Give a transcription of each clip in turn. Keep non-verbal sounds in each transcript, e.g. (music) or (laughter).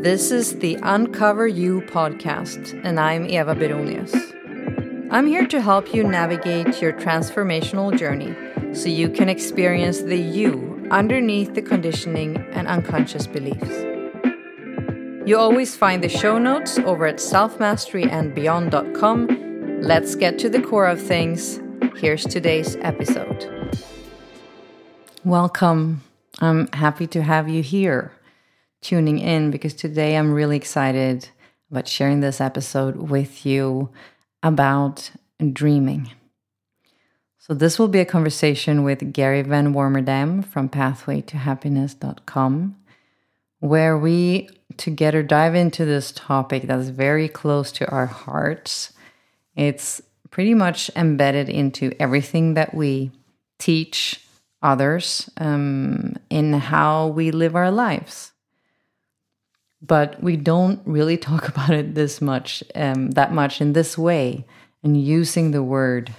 This is the Uncover You podcast, and I'm Eva Beronius. I'm here to help you navigate your transformational journey so you can experience the you underneath the conditioning and unconscious beliefs. You always find the show notes over at selfmasteryandbeyond.com. Let's get to the core of things. Here's today's episode. Welcome. I'm happy to have you here tuning in because today I'm really excited about sharing this episode with you about dreaming. So, this will be a conversation with Gary Van Warmerdam from pathwaytohappiness.com, where we together dive into this topic that's very close to our hearts. It's pretty much embedded into everything that we teach others um, in how we live our lives but we don't really (laughs) talk about it this much, um, that much in this way, and using the word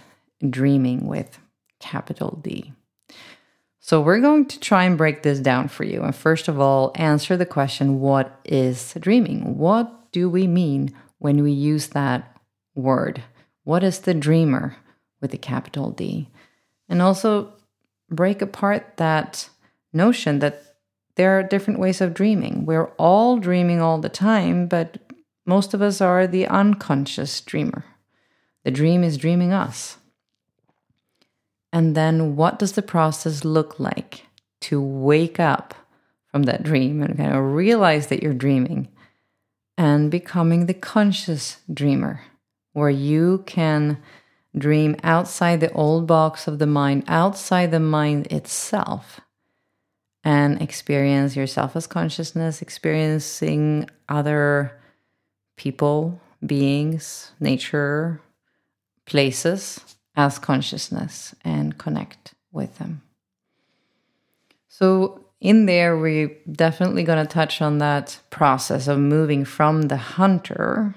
dreaming with capital D. So, we're going to try and break this down for you. And first of all, answer the question what is dreaming? What do we mean when we use that word? What is the dreamer with the capital D? And also break apart that notion that there are different ways of dreaming. We're all dreaming all the time, but most of us are the unconscious dreamer. The dream is dreaming us. And then what does the process look like to wake up from that dream and kind of realize that you're dreaming and becoming the conscious dreamer, where you can dream outside the old box of the mind, outside the mind itself and experience yourself as consciousness, experiencing other people, beings, nature, places as consciousness and connect with them. So, in there, we're definitely going to touch on that process of moving from the hunter,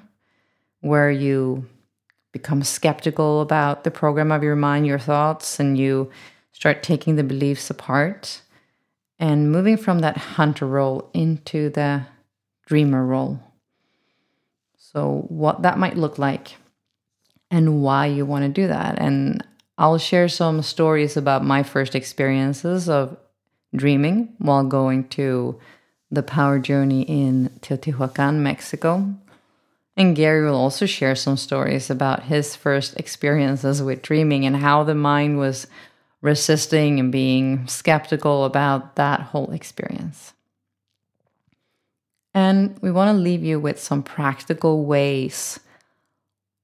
where you become skeptical about the program of your mind, your thoughts, and you start taking the beliefs apart and moving from that hunter role into the dreamer role. So, what that might look like and why you want to do that. And I'll share some stories about my first experiences of dreaming while going to the power journey in Teotihuacan, Mexico. And Gary will also share some stories about his first experiences with dreaming and how the mind was resisting and being skeptical about that whole experience. And we want to leave you with some practical ways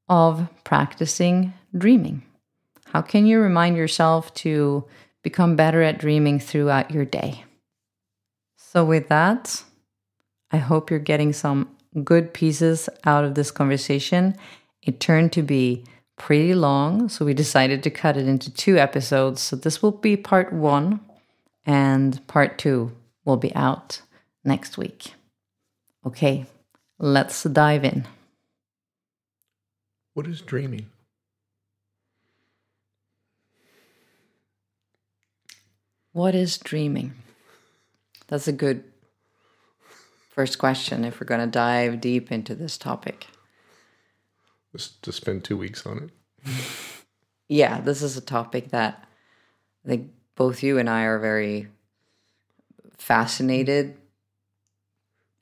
of practicing dreaming. How can you remind yourself to become better at dreaming throughout your day? So, with that, I hope you're getting some good pieces out of this conversation. It turned to be pretty long, so we decided to cut it into two episodes. So this will be part one, and part two will be out next week. Okay, let's dive in. What is dreaming? What is dreaming? That's a good first question if we're going to dive deep into this topic just to spend two weeks on it. yeah, this is a topic that I think both you and I are very fascinated,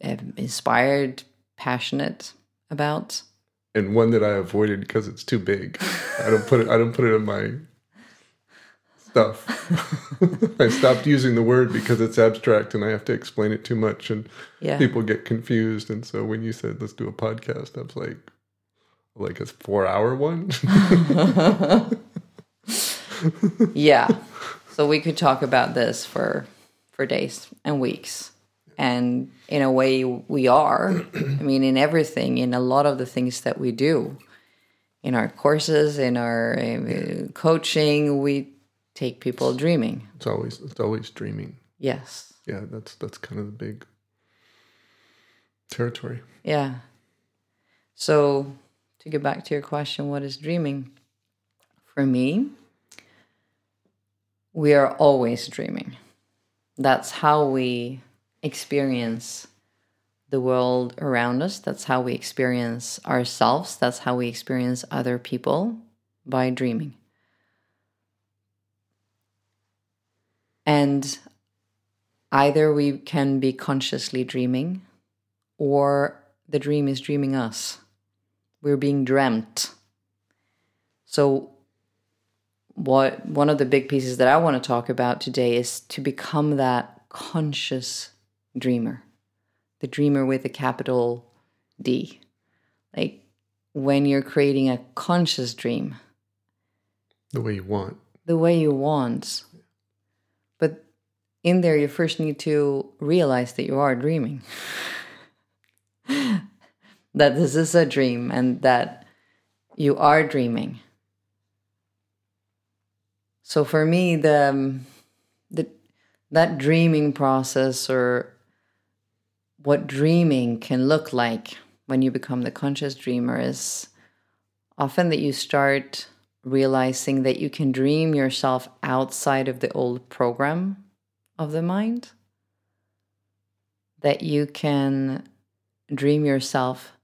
inspired, passionate about. And one that I avoided because it's too big. I don't put it. I don't put it in my stuff. (laughs) I stopped using the word because it's abstract and I have to explain it too much, and yeah. people get confused. And so when you said let's do a podcast, I was like, like a four hour one. (laughs) yeah. So we could talk about this for for days and weeks. And in a way we are. I mean in everything, in a lot of the things that we do. In our courses, in our uh, coaching, we take people dreaming. It's always it's always dreaming. Yes. Yeah, that's that's kind of the big territory. Yeah. So to get back to your question, what is dreaming? For me, we are always dreaming. That's how we experience the world around us. That's how we experience ourselves. That's how we experience other people by dreaming. And either we can be consciously dreaming or the dream is dreaming us. We're being dreamt. So what one of the big pieces that I want to talk about today is to become that conscious dreamer. The dreamer with a capital D. Like when you're creating a conscious dream. The way you want. The way you want. But in there, you first need to realize that you are dreaming. (laughs) that this is a dream and that you are dreaming. So for me, the, um, the that dreaming process or what dreaming can look like when you become the conscious dreamer is often that you start realizing that you can dream yourself outside of the old program of the mind, that you can dream yourself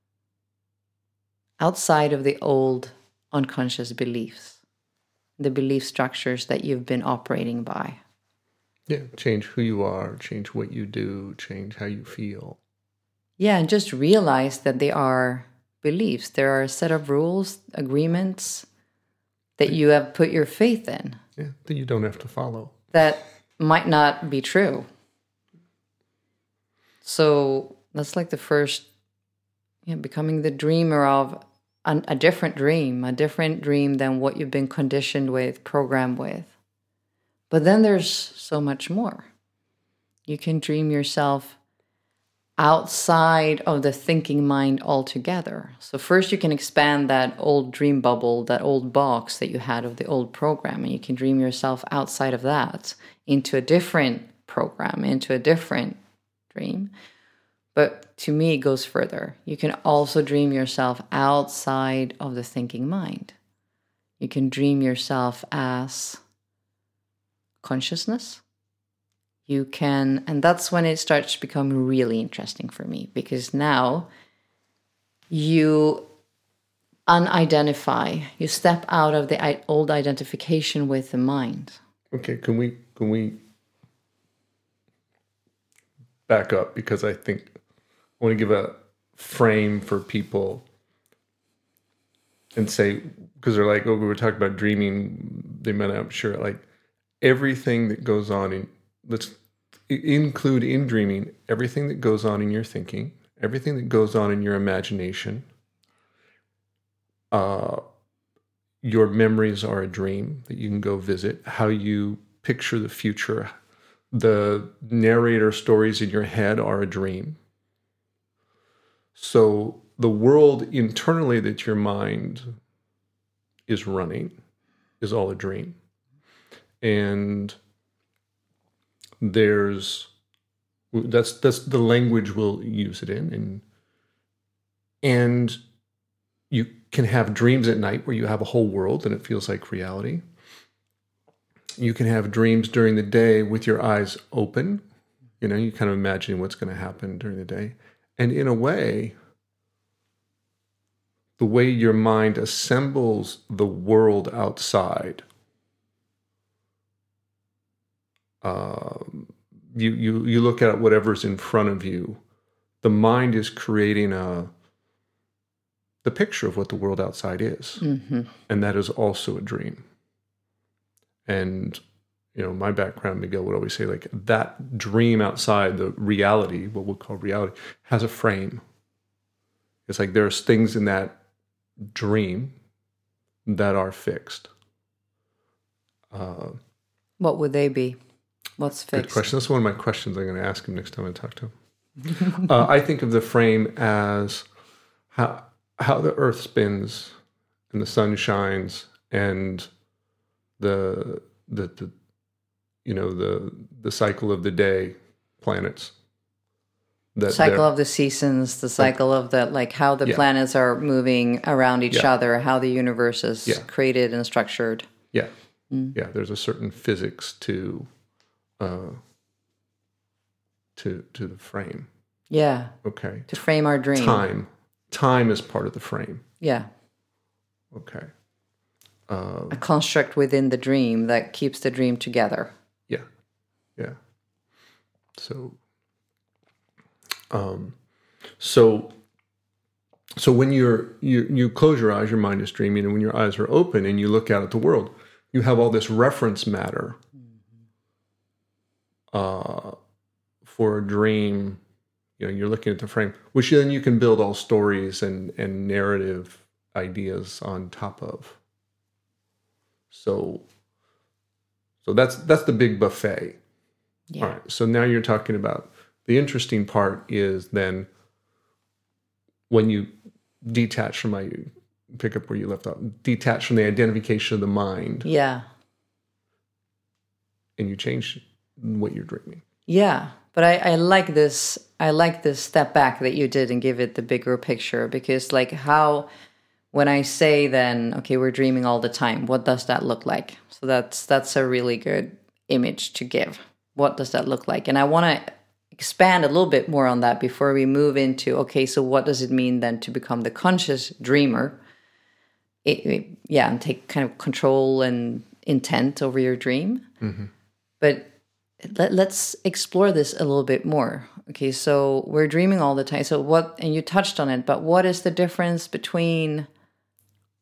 outside of the old unconscious beliefs the belief structures that you've been operating by. Yeah, change who you are, change what you do, change how you feel. Yeah, and just realize that they are beliefs. There are a set of rules, agreements that you have put your faith in. Yeah, that you don't have to follow. That might not be true. So that's like the first, yeah, becoming the dreamer of a, a different dream, a different dream than what you've been conditioned with, programmed with. But then there's so much more. You can dream yourself outside of the thinking mind altogether. So, first, you can expand that old dream bubble, that old box that you had of the old program, and you can dream yourself outside of that into a different program, into a different dream. But to me, it goes further. You can also dream yourself outside of the thinking mind. You can dream yourself as consciousness. You can, and that's when it starts to become really interesting for me because now you unidentify, you step out of the old identification with the mind. Okay, can we can we back up because I think I want to give a frame for people and say because they're like, oh, we were talking about dreaming. They meant I'm sure like everything that goes on in let's include in dreaming everything that goes on in your thinking, everything that goes on in your imagination. Uh, your memories are a dream that you can go visit. How you picture the future, the narrator stories in your head are a dream. So the world internally that your mind is running is all a dream. And there's that's that's the language we'll use it in. And and you can have dreams at night where you have a whole world and it feels like reality. You can have dreams during the day with your eyes open. You know you kind of imagine what's going to happen during the day and in a way, the way your mind assembles the world outside, um, you, you, you look at whatever's in front of you, the mind is creating a the picture of what the world outside is. Mm-hmm. And that is also a dream. And you know, my background, Miguel would always say, like, that dream outside the reality, what we'll call reality, has a frame. It's like there's things in that dream that are fixed. Uh, what would they be? What's fixed? Good question. That's one of my questions I'm going to ask him next time I talk to him. uh, I think of the frame as how how the Earth spins and the sun shines and the the, the you know the the cycle of the day planets the cycle of the seasons the cycle like, of the like how the yeah. planets are moving around each yeah. other how the universe is yeah. created and structured yeah mm. yeah there's a certain physics to uh to to the frame Yeah. Okay. To frame our dream. Time. Time is part of the frame. Yeah. Okay. A construct within the dream that keeps the dream together. Yeah. Yeah. So um so so when you're you you close your eyes, your mind is dreaming, and when your eyes are open and you look out at the world, you have all this reference matter uh for a dream. You know, you're looking at the frame, which then you can build all stories and and narrative ideas on top of. So so that's that's the big buffet. Yeah. All right. So now you're talking about the interesting part is then when you detach from my pick up where you left off, detach from the identification of the mind Yeah. and you change what you're dreaming. Yeah. But I, I like this I like this step back that you did and give it the bigger picture because like how when I say then, okay, we're dreaming all the time, what does that look like? So that's that's a really good image to give. What does that look like? And I want to expand a little bit more on that before we move into okay, so what does it mean then to become the conscious dreamer? It, it- yeah, and take kind of control and intent over your dream. Mm-hmm. But let, let's explore this a little bit more. Okay, so we're dreaming all the time. So what? And you touched on it, but what is the difference between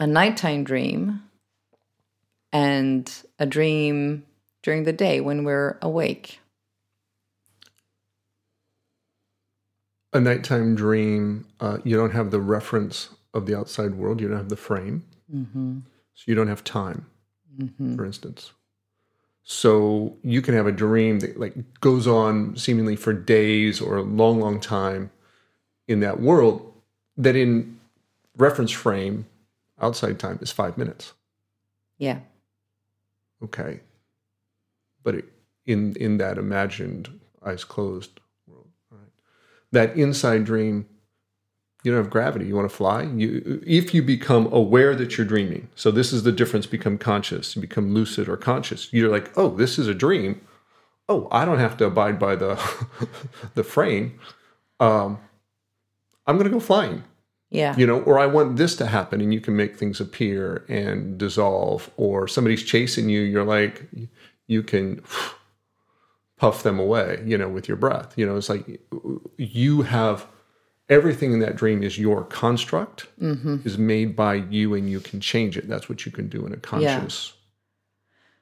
a nighttime dream and a dream during the day when we're awake? A nighttime dream, uh, you don't have the reference of the outside world. You don't have the frame. So you don't have time, for instance. So you can have a dream that like goes on seemingly for days or a long, long time in that world that in reference frame outside time is five minutes. Yeah, Okay. But it, in in that imagined eyes closed world, right? That inside dream, you don't have gravity. You want to fly. You if you become aware that you're dreaming. So this is the difference. Become conscious. You become lucid or conscious. You're like, oh, this is a dream. Oh, I don't have to abide by the (laughs) the frame. Um, I'm going to go flying yeah, you know, or I want this to happen, and you can make things appear and dissolve, or somebody's chasing you, you're like, you can (sighs) puff them away, you know, with your breath. You know, it's like you have everything in that dream is your construct, mm-hmm. is made by you, and you can change it. That's what you can do in a conscious,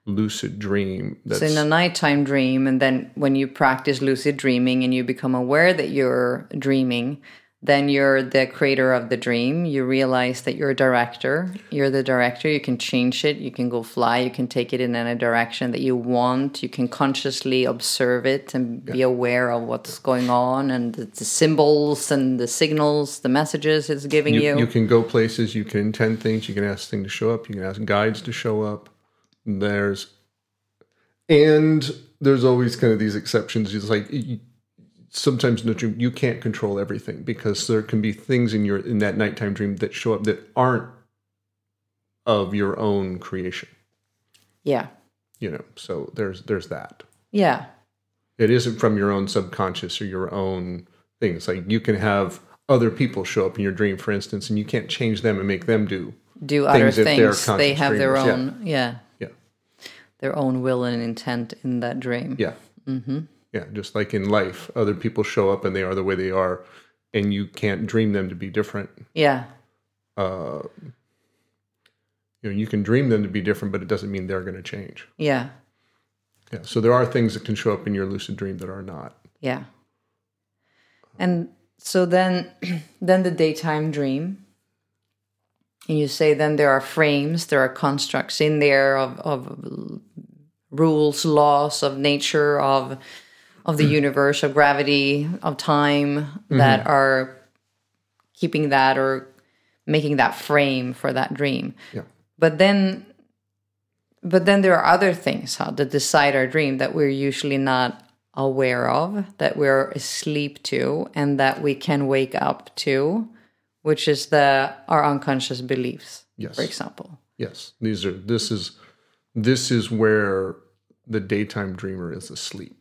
lucid dream. That's So in a nighttime dream, and then when you practice lucid dreaming and you become aware that you're dreaming, then you're the creator of the dream. You realize that you're a director. You're the director. You can change it. You can go fly. You can take it in any direction that you want. You can consciously observe it and be aware of what's going on and the, the symbols and the signals, the messages it's giving you, you. you can go places, you can intend things, you can ask things to show up, you can ask guides to show up. There's and there's always kind of these exceptions. It's like you, sometimes in a dream you can't control everything because there can be things in your in that nighttime dream that show up that aren't of your own creation. yeah. You know, so there's there's that. Yeah. It isn't from your own subconscious or your own things. Like you can have other people show up in your dream, for instance, and you can't change them and make them do do other things if they're things. They have their dreamers, yeah. own, yeah. Yeah. their own will and intent in that dream. Yeah. Mm-hmm. Yeah. Just like in life, other people show up and they are the way they are, and you can't dream them to be different. Yeah, Uh, you know, you can dream them to be different, but it doesn't mean they're going to change. yeah, Yeah. So there are things that can show up in your lucid dream that are not. yeah. And so then, (clears throat) then the daytime dream. And you say then there are frames, there are constructs in there of, of rules, laws of nature, of of the universe, of gravity, of time that mm-hmm. are keeping that or making that frame for that dream. Yeah. But then but then there are other things huh, that decide our dream that we're usually not aware of, that we're asleep to, and that we can wake up to, which is the our unconscious beliefs, Yes. for example. Yes. These are. This is. This is where the daytime dreamer is asleep.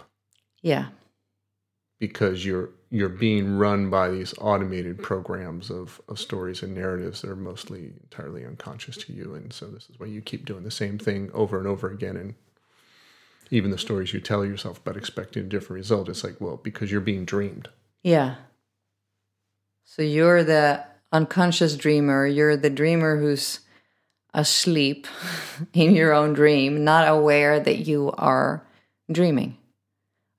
Yeah. because you're you're being run by these automated programs of, of stories and narratives that are mostly entirely unconscious to you and so this is why you keep doing the same thing over and over again and even the stories you tell yourself about expecting a different result it's like well because you're being dreamed Yeah. So you're the unconscious dreamer. You're the dreamer who's asleep (laughs) in your own dream, not aware that you are dreaming,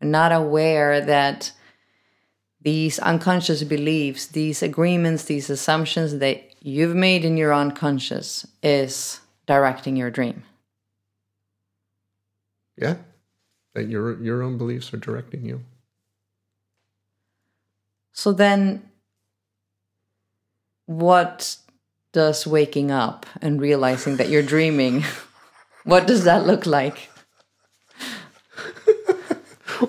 not aware that these unconscious beliefs, these agreements, these assumptions that you've made in your unconscious is directing your dream. yeah that your your own beliefs are directing you So then, what does waking up and realizing that you're dreaming, (laughs) what does that look like?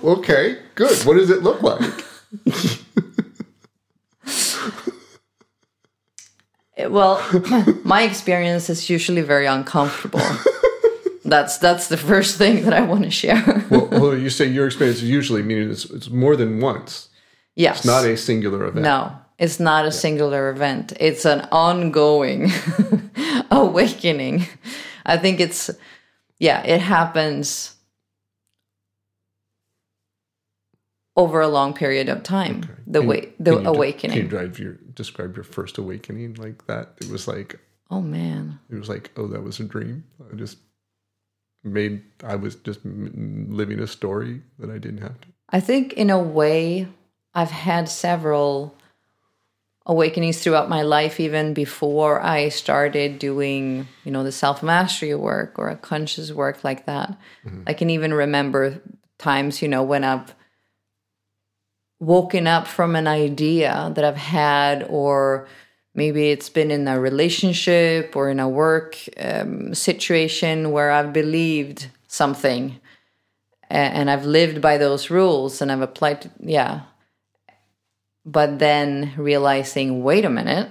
Okay good what does it look like (laughs) Well, my experience is usually very uncomfortable. (laughs) That's that's the first thing that I want to share. well, well you say your experience is usually meaning it's, it's more than once yes. it's not a singular event No, it's not a singular event. It's an ongoing (laughs) awakening. I think it's, yeah, it happens over a long period of time. The Can- way, the you de- awakening. Can you drive your describe your first awakening like that? It was like oh man, it was like oh that was a dream. I just made I was just living a story that I didn't have to. I think in a way, I've had several awakenings throughout my life, even before I started doing, you know, the self mastery work or a conscious work like that. Mm-hmm. I can even remember times, you know, when I've woken up from an idea that I've had, or maybe it's been in a relationship or in a work um, situation where I've believed something and I've lived by those rules and I've applied, to, yeah. But then realizing, wait a minute,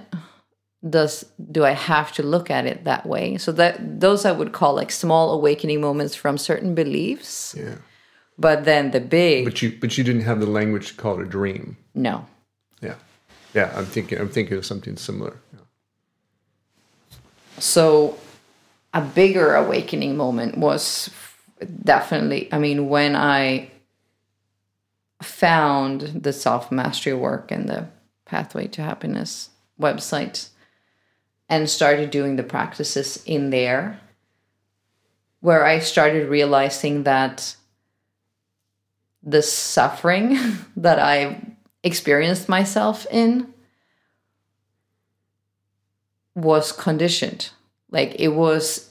does do I have to look at it that way? So that those I would call like small awakening moments from certain beliefs. Yeah, But then the big but you but you didn't have the language to call it a dream. no. Yeah, yeah. I'm thinking I'm thinking of something similar. Yeah. So a bigger awakening moment was definitely, I mean, when I found the self mastery work and the Pathway to Happiness website and started doing the practices in there, where I started realizing that the suffering (laughs) that I experienced myself in was conditioned. Like it was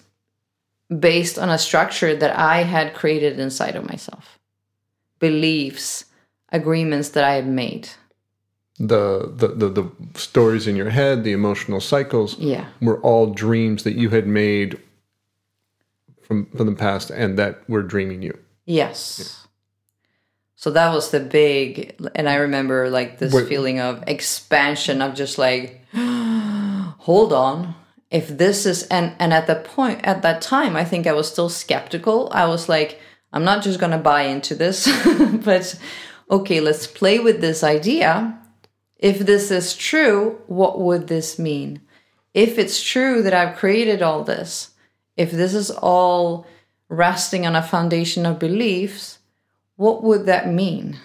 based on a structure that I had created inside of myself. Beliefs, agreements that I had made. The, the the the stories in your head, the emotional cycles, Yeah. were all dreams that you had made from from the past, and that were dreaming you. Yes. So that was the big, and I remember like this Wait. feeling of expansion of just like, (gasps) hold on. If this is, and, and at the point, at that time, I think I was still skeptical. I was like, I'm not just going to buy into this, (laughs) but okay, let's play with this idea. If this is true, what would this mean? If it's true that I've created all this, if this is all resting on a foundation of beliefs, what would that mean?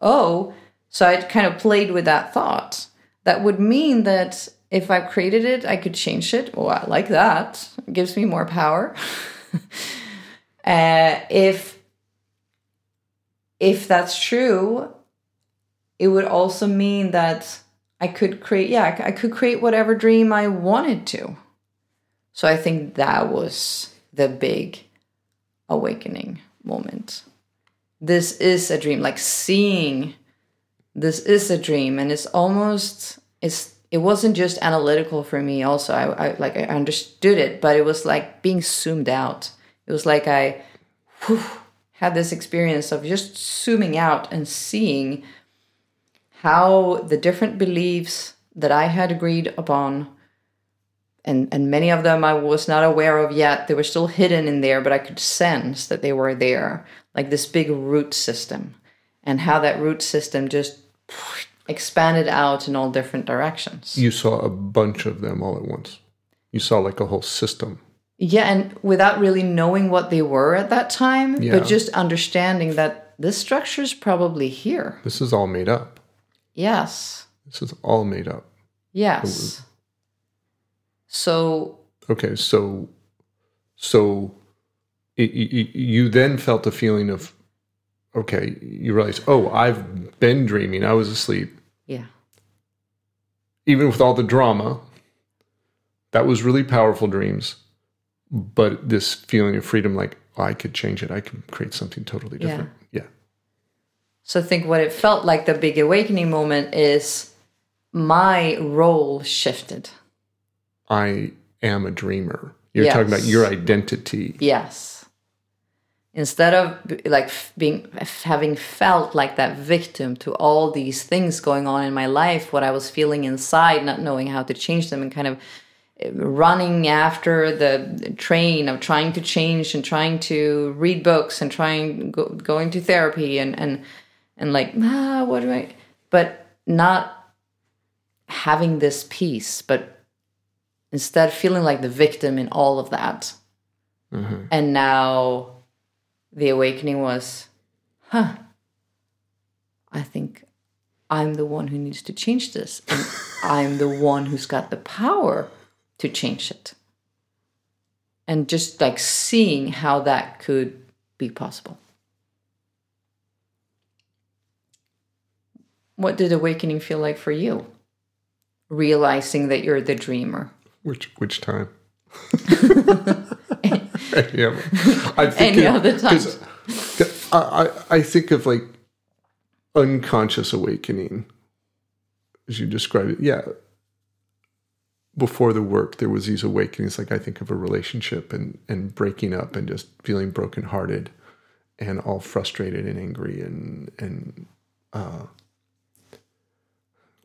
Oh, so I kind of played with that thought. That would mean that if I created it, I could change it. Oh, I like that. It gives me more power. (laughs) uh, if if that's true, it would also mean that I could create. Yeah, I could create whatever dream I wanted to. So I think that was the big awakening moment. This is a dream, like seeing this is a dream, and it's almost it's it wasn't just analytical for me. Also, I, I like I understood it, but it was like being zoomed out. It was like I whew, had this experience of just zooming out and seeing how the different beliefs that I had agreed upon and and many of them I was not aware of yet. They were still hidden in there, but I could sense that they were there, like this big root system. and how that root system just expanded out in all different directions. You saw a bunch of them all at once. You saw like a whole system. Yeah, and without really knowing what they were at that time, Yeah. but just understanding that this structure is probably here. This is all made up. Yes. This is all made up. Yes. So, Okay, so so it, you, you then felt a feeling of okay, you realize, oh, I've been dreaming. I was asleep. yeah. Even with all the drama, that was really powerful dreams. But this feeling of freedom, like oh, I could change it. I can create something totally different. Yeah. So I think what it felt like the big awakening moment is my role shifted. I am a dreamer. You're talking about your identity. Yes. Instead of like being having felt like that victim to all these things going on in my life, what I was feeling inside, not knowing how to change them, and kind of eh, running after the train of trying to change and trying to read books and trying go, going to therapy and and and like ah, what do I? But not having this peace, but instead feeling like the victim in all of that. And now the awakening was, huh, I think I'm the one who needs to change this. And (laughs) I'm the one who's got the power to change it. And just like seeing how that could be possible. What did awakening feel like for you? Realizing that you're the dreamer. Which which time? (laughs) (laughs) yeah, I think Any of- other time. 'cause I, I I think of like unconscious awakening, as you described it. Yeah. Before the work, there was these awakenings. Like I think of a relationship and and breaking up and just feeling brokenhearted, and all frustrated and angry and and uh,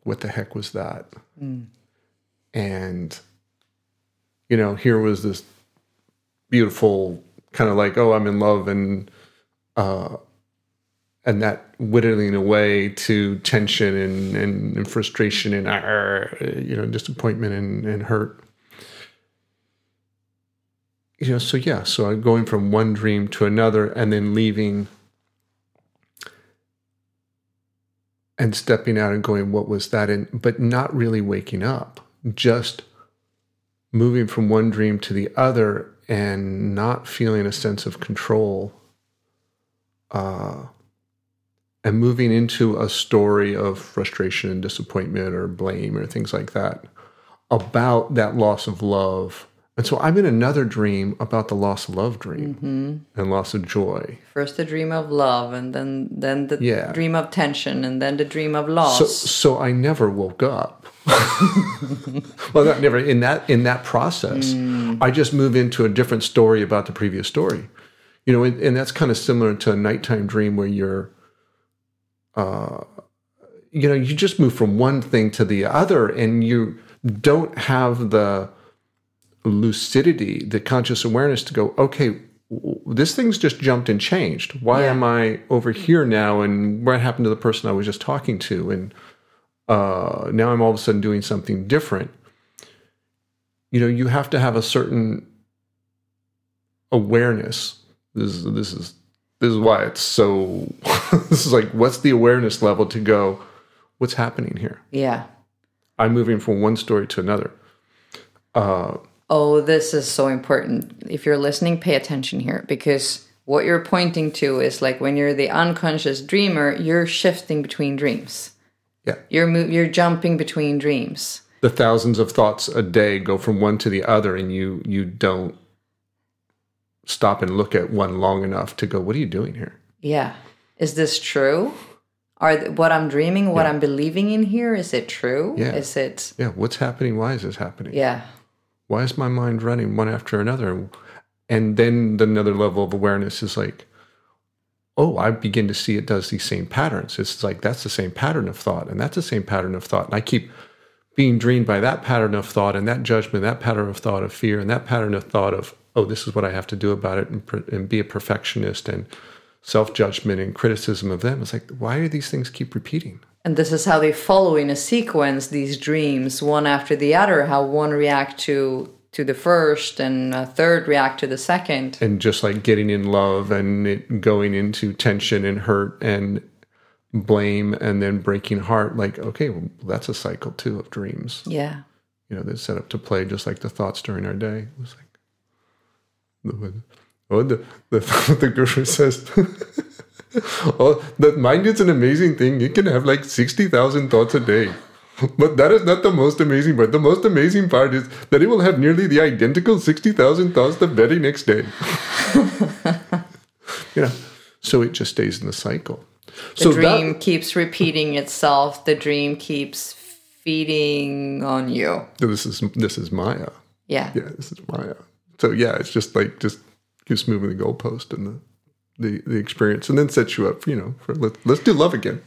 what the heck was that? And you know, here was this beautiful kind of like, oh, I'm in love, and uh, and that whittling away to tension and and, and frustration and uh, you know disappointment and, and hurt. You know, so yeah, so I'm going from one dream to another, and then leaving. And stepping out and going, what was that? And but not really waking up, just moving from one dream to the other and not feeling a sense of control uh, and moving into a story of frustration and disappointment or blame or things like that about that loss of love and so i'm in another dream about the loss of love dream and loss of joy. First the dream of love, and then then the Yeah. dream of tension, and then the dream of loss. so so i never woke up. (laughs) Well not never in that in that process i just move into a different story about the previous story. You know and, and that's kind of similar to a nighttime dream where you're uh you know you just move from one thing to the other and you don't have the lucidity the conscious awareness to go okay this thing's just jumped and changed why Yeah. am i over here now and what happened to the person i was just talking to and uh, now I'm all of a sudden doing something different. You know, you have to have a certain awareness. This is this is this is why it's so. (laughs) this is like, what's the awareness level to go? What's happening here? yeah. I'm moving from one story to another. Uh, Oh, this is so important. If you're listening, pay attention here because what you're pointing to is like when you're the unconscious dreamer, you're shifting between dreams. Yeah. You're mo- you're jumping between dreams. the thousands of thoughts a day go from one to the other, and you you don't stop and look at one long enough to go, what are you doing here? Yeah. Is this true? Are th- what I'm dreaming, what I'm believing in here, is it true? Yeah. Is it Yeah, what's happening? Why is this happening? Yeah. Why is my mind running one after another and then the another level of awareness is like oh i begin to see it does these same patterns it's like that's the same pattern of thought and that's the same pattern of thought and i keep being dreamed by that pattern of thought and that judgment that pattern of thought of fear and that pattern of thought of oh this is what i have to do about it and, and be a perfectionist and self judgment and criticism of them. It's like, why do these things keep repeating? And this is how they follow in a sequence these dreams, one after the other, how one react to to the first and a third react to the second. And just like getting in love and it going into tension and hurt and blame and then breaking heart, like, okay, well, that's a cycle too of dreams. Yeah. You know, they're set up to play just like the thoughts during our day. It was like, oh, the, the, (laughs) the guru says, (laughs) oh, that mind is an amazing thing. You can have like 60,000 thoughts a day. But that is not the most amazing part. The most amazing part is that it will have nearly the identical 60,000 thoughts the very next day. (laughs) you know, so it just stays in the cycle. The so dream that, keeps repeating itself. The dream keeps feeding on you. this is this is Maya. Yeah. Yeah, this is Maya. So yeah, it's just like just keeps moving the goalpost and the the, the experience, and then sets you up. You know, for let, let's do love again.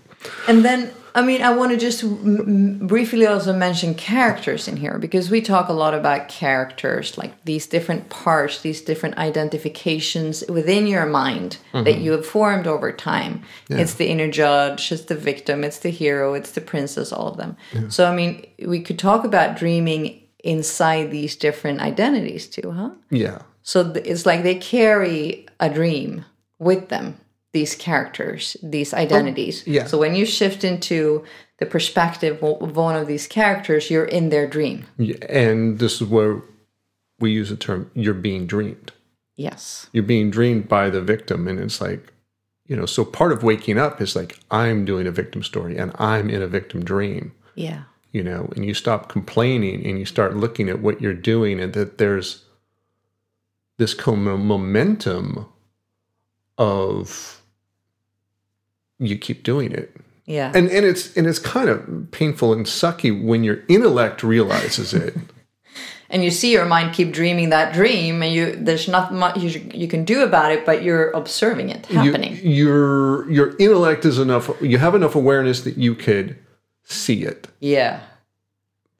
And then, I mean, I want to just m- briefly also mention characters in here because we talk a lot about characters, like these different parts, these different identifications within your mind that mm-hmm. you have formed over time. It's the inner judge, it's the victim, it's the hero, it's the princess, all of them. So, I mean, we could talk about dreaming inside these different identities too, huh? Yeah, So th- it's like they carry a dream with them, these characters, these identities. Oh, yeah. So when you shift into the perspective of one of these characters, you're in their dream. Yeah, and this is where we use the term "you're being dreamed." Yes. You're being dreamed by the victim, and it's like, you know, so part of waking up is like I'm doing a victim story and I'm in a victim dream. Yeah. you know, and you stop complaining and you start looking at what you're doing and that there's this co- momentum of you keep doing it. Yeah. And and it's and it's kind of painful and sucky when your intellect realizes it. (laughs) and you see your mind keep dreaming that dream and you there's not much you, you can do about it but you're observing it You- happening your your intellect is enough you have enough awareness that you could see it. yeah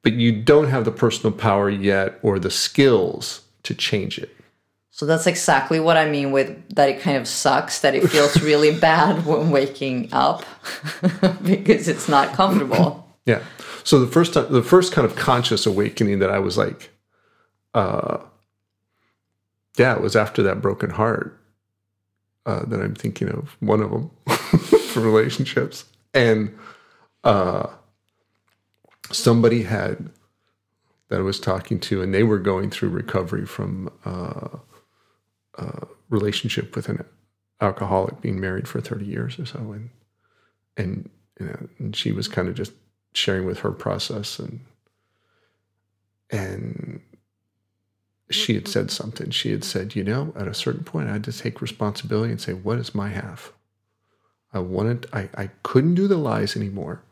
But you don't have the personal power yet or the skills to change it. So that's exactly what i mean with that it kind of sucks that it feels (laughs) really bad when waking up (laughs) because it's not comfortable (clears throat) Yeah. So the first time, the first kind of conscious awakening that I was like, uh, yeah, it was after that broken heart uh, that I'm thinking of one of them (laughs) for relationships, and uh, somebody had that I was talking to, and they were going through recovery from uh, uh, relationship with an alcoholic, being married for 30 years or so, and and you know, and she was kind of just sharing with her process and and she had said something. She had said, you know, at a certain point I had to take responsibility and say, what is my half? I wanted I, I couldn't do the lies anymore.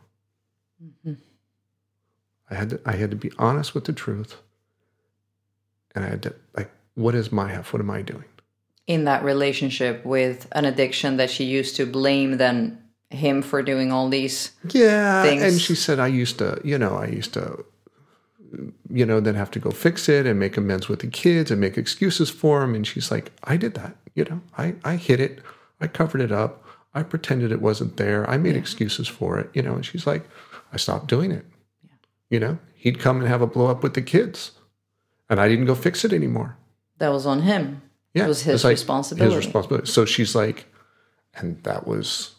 I had to I had to be honest with the truth. And I had to like, what is my half? What am I doing? In that relationship with an addiction that she used to blame then him for doing all these Yeah. things. And she said, I used to, you know, I used to, you know, then have to go fix it and make amends with the kids and make excuses for them. And she's like, I did that. You know, I, I hid it. I covered it up. I pretended it wasn't there. I made excuses for it, you know. And she's like, I stopped doing it. You know, he'd come and have a blow up with the kids. And I didn't go fix it anymore. that was on him Yeah. it was his it's like responsibility His responsibility. So she's like, and that was,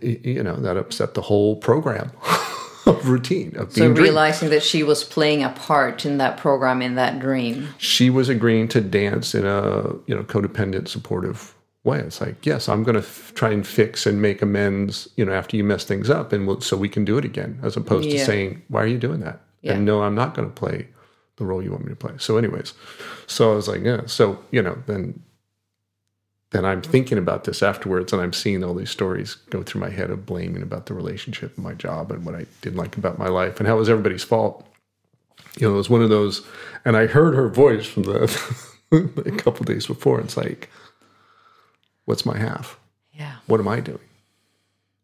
you know, that upset the whole program (laughs) of routine of so dreamed. realizing that she was playing a part in that program in that dream She was agreeing to dance in a you know codependent, supportive way. It's like, yes, I'm going to f- try and fix and make amends, you know, after you mess things up, and we'll, so we can do it again, as opposed to saying, why are you doing that? Yeah. And no, I'm not going to play the role you want me to play. So, anyways, so I was like, yeah. So you know, then then I'm thinking about this afterwards, and I'm seeing all these stories go through my head of blaming about the relationship and my job and what I didn't like about my life and how it was everybody's fault. You know, it was one of those, and I heard her voice from the (laughs) a couple days before. It's like, what's my half? yeah What am I doing?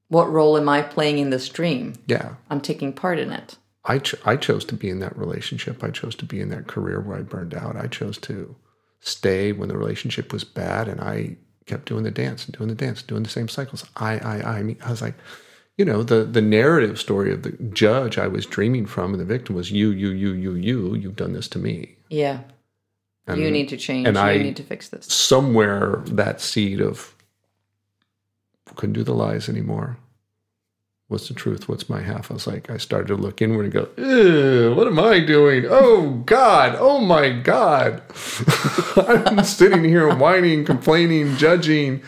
what role am i playing in this dream Yeah, i'm taking part in it I ch- I chose to be in that relationship. I chose to be in that career where I burned out. I chose to stay when the relationship was bad, and I kept doing the dance and doing the dance, doing the same cycles. I, I, I. I mean, I was like, you know, the the narrative story of the judge I was dreaming from and the victim was you, you, you, you, you. You've done this to me. Yeah. And you need to change. and you I- need to fix this. somewhere that seed of couldn't do the lies anymore. What's the truth? What's my half? I was like, I started to look inward and go, what am I doing? Oh God, oh my God. (laughs) I'm sitting here whining, complaining, judging,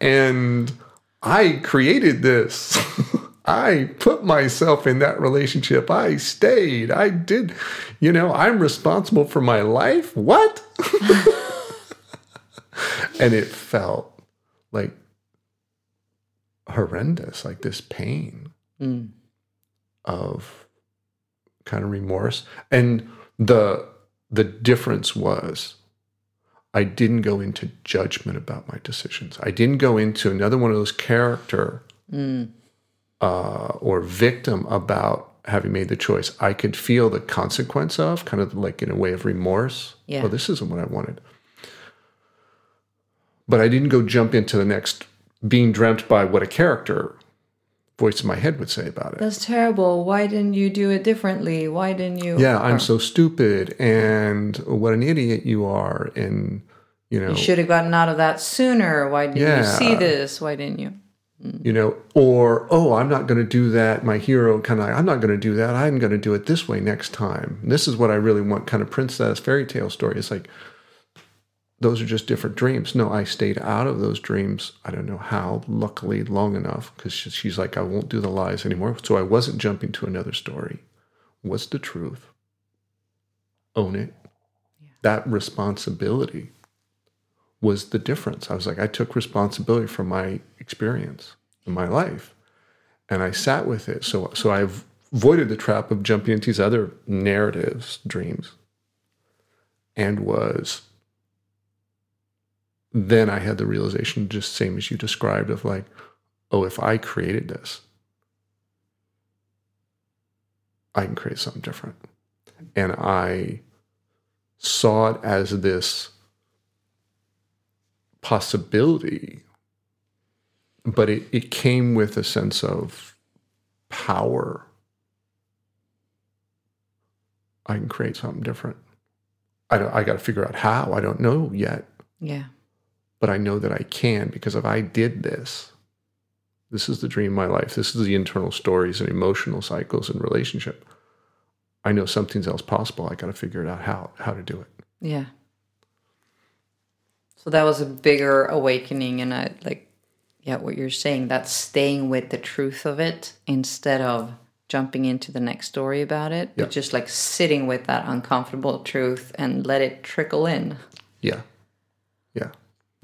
and I created this. (laughs) I put myself in that relationship. I stayed. I did, you know, I'm responsible for my life. What? (laughs) and it felt like horrendous, like this pain Mm. of kind of remorse. And the the difference was I didn't go into judgment about my decisions. I didn't go into another one of those character Mm. uh, or victim about having made the choice. I could feel the consequence of, kind of like in a way of remorse. Yeah. Oh, this isn't what I wanted. But I didn't go jump into the next being dreamt by what a character voice in my head would say about it. That's terrible. Why didn't you do it differently? Why didn't you? yeah, I'm so stupid and what an idiot you are. And, you know, You should have gotten out of that sooner. Why didn't you see this? Why didn't you? Mm. you know, or, oh, I'm not going to do that. My hero kind of, I'm not going to do that. I'm going to do it this way next time. This is what I really want, kind of princess fairy tale story. It's like, those are just different dreams. No, I stayed out of those dreams. I don't know how, luckily, long enough, because she's like, I won't do the lies anymore. So I wasn't jumping to another story. What's the truth? Own it. That responsibility was the difference. I was like, I took responsibility for my experience in my life, and I sat with it. So, so I avoided the trap of jumping into these other narratives, dreams, and was. Then I had the realization, just same as you described, of like, oh, if I created this, I can create something different, and I saw it as this possibility, but it, it came with a sense of power. I can create something different. I, I got to figure out how. I don't know yet, Yeah. But I know that I can because if I did this, this is the dream of my life. This is the internal stories and emotional cycles and relationship. I know something's else possible. I got to figure it out how how to do it. Yeah. So that was a bigger awakening, and I like, yeah, what you're saying. That's staying with the truth of it instead of jumping into the next story about it, Yeah. but just like sitting with that uncomfortable truth and let it trickle in. Yeah. Yeah.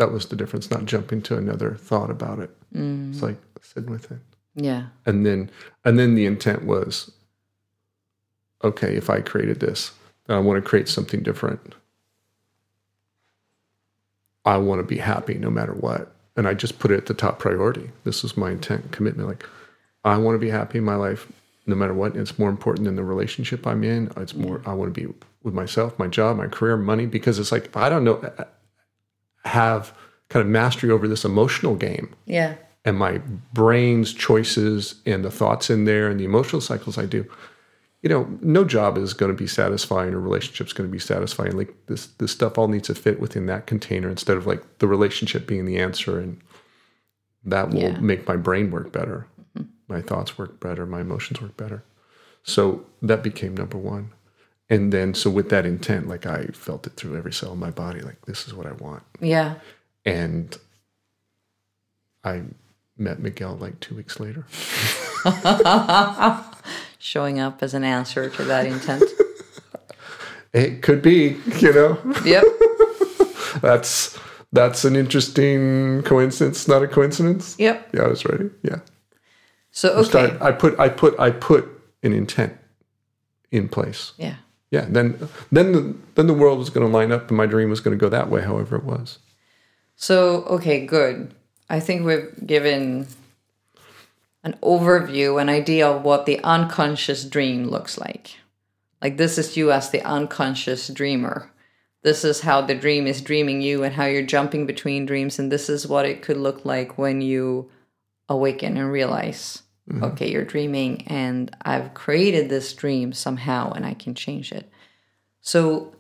That was the difference, not jumping to another thought about it. Mm. It's like sitting with it. Yeah. And then and then the intent was okay, if I created this, then I want to create something different. I want to be happy no matter what. And I just put it at the top priority. This is my intent, commitment. Like, I want to be happy in my life no matter what. It's more important than the relationship I'm in. It's more, mm. I want to be with myself, my job, my career, money, because it's like, I don't know, have kind of mastery over this emotional game Yeah. and my brain's choices and the thoughts in there and the emotional cycles I do, you know, no job is going to be satisfying or relationship's going to be satisfying. Like this, this stuff all needs to fit within that container instead of like the relationship being the answer, and that will Yeah. make my brain work better, mm-hmm. my thoughts work better, my emotions work better. So that became number one. And then, so with that intent, like I felt it through every cell in my body, like this is what I want Yeah. and I met Miguel like two weeks later. (laughs) Showing up as an answer to that intent. It could be, you know, yep. (laughs) that's that's an interesting coincidence, not a coincidence. Yep. Yeah, I was ready. Yeah, So okay. Start- I put I put I put an intent in place. Yeah. Yeah, then then the then the world was going to line up, and my dream was going to go that way. However, it was. So, okay, good. I think we've given an overview, an idea of what the unconscious dream looks like. Like, this is you as the unconscious dreamer. this is how the dream is dreaming you and how you're jumping between dreams and this is what it could look like when you awaken and realize Mm-hmm. okay you're dreaming and i've created this dream somehow and i can change it. So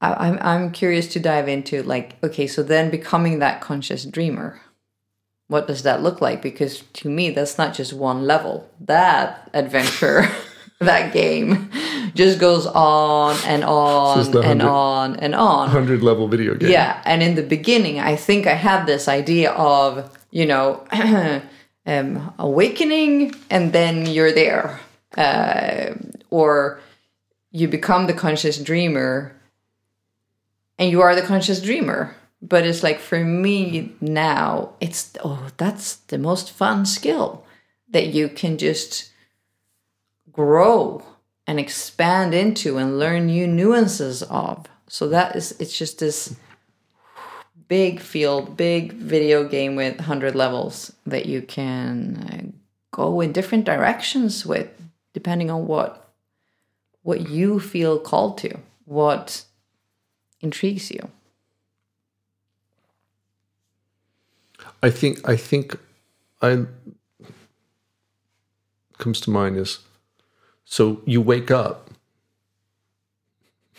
I, I'm, I'm curious to dive into like okay so then becoming that conscious dreamer what does that look like? Because to me that's not just one level. That adventure (laughs) that game just goes on and on and on and on. 100 level video game. yeah, and in the beginning, I think I had this idea of you know (clears throat) um, awakening, and then you're there, uh, or you become the conscious dreamer, and you are the conscious dreamer. But it's like for me now, it's oh, that's the most fun skill that you can just grow and expand into and learn new nuances of. So that is it's just this big field, big video game with 100 levels that you can uh, go in different directions with depending on what what you feel called to, what intrigues you. I think I think I comes to mind is so you wake up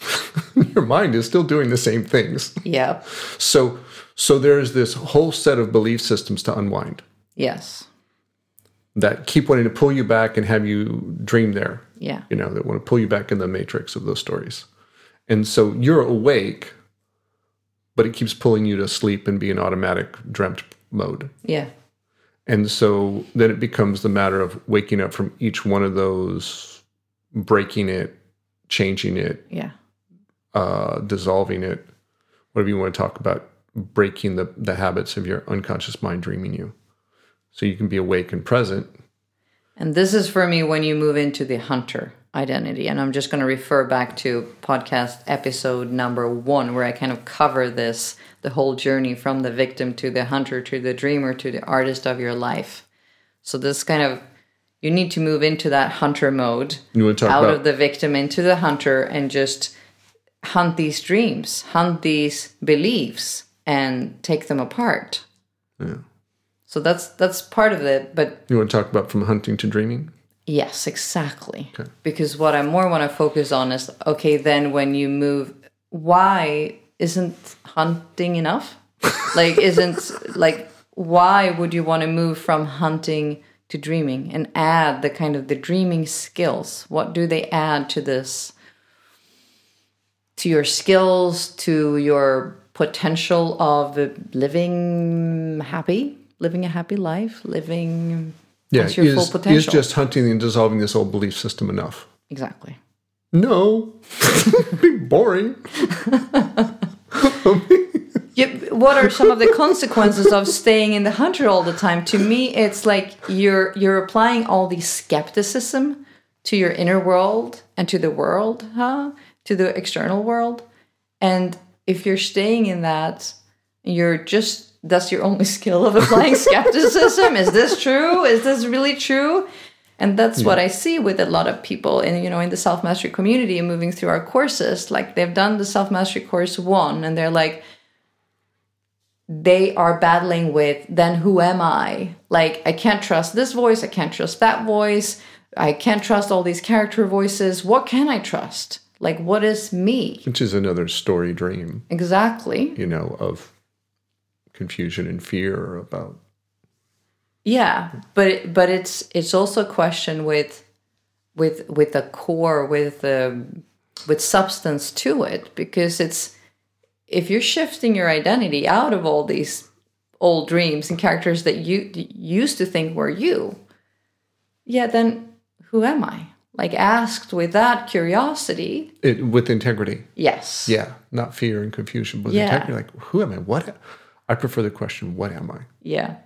(laughs) your mind is still doing the same things. Yeah. So so there's this whole set of belief systems to unwind Yes. that keep wanting to pull you back and have you dream there. Yeah. You know, that want to pull you back in the matrix of those stories. And so you're awake, but it keeps pulling you to sleep and be in automatic dreamt mode. Yeah. And so then it becomes the matter of waking up from each one of those, breaking it, changing it, Yeah. Uh, dissolving it, whatever you want to talk about, breaking the, the habits of your unconscious mind dreaming you. So you can be awake and present. And this is for me when you move into the hunter identity. And I'm just going to refer back to podcast episode number one, where I kind of cover this the whole journey from the victim to the hunter to the dreamer to the artist of your life. So, this kind of you need to move into that hunter mode You want to talk out about of the victim into the hunter and just hunt these dreams, hunt these beliefs, and take them apart. Yeah. So that's that's part of it, but you want to talk about from hunting to dreaming? Yes, exactly. Okay. Because what I more want to focus on is okay, then when you move, why isn't hunting enough? (laughs) like, isn't like, why would you want to move from hunting to dreaming and add the kind of the dreaming skills? What do they add to this? To your skills, to your potential of living happy, living a happy life, living Yeah. What's your is, full potential? is just hunting and dissolving this old belief system enough? exactly. No. (laughs) Be boring. (laughs) Yeah, what are some of the consequences of staying in the hunter all the time? To me, it's like you're you're applying all the skepticism to your inner world and to the world, huh? To the external world. And if you're staying in that, you're just that's your only (laughs) skill of applying (laughs) skepticism. Is this true? Is this really true? And that's what I see with a lot of people in you know in the self mastery community and moving through our courses. Like they've done the self mastery course one, and they're like, they are battling with then who am I? Like I can't trust this voice, I can't trust that voice, I can't trust all these character voices. What can I trust? Like what is me? Which is another story dream, Exactly. you know, of confusion and fear about Yeah, but but it's it's also a question with with with a core with um, with substance to it because it's if you're shifting your identity out of all these old dreams and characters that you used to think were you, yeah, then who am I? Like asked with that curiosity, it with integrity. yes, Yeah. Not fear and confusion, but with Yeah. integrity. Like, who am I? What I prefer the question, what am I? yeah,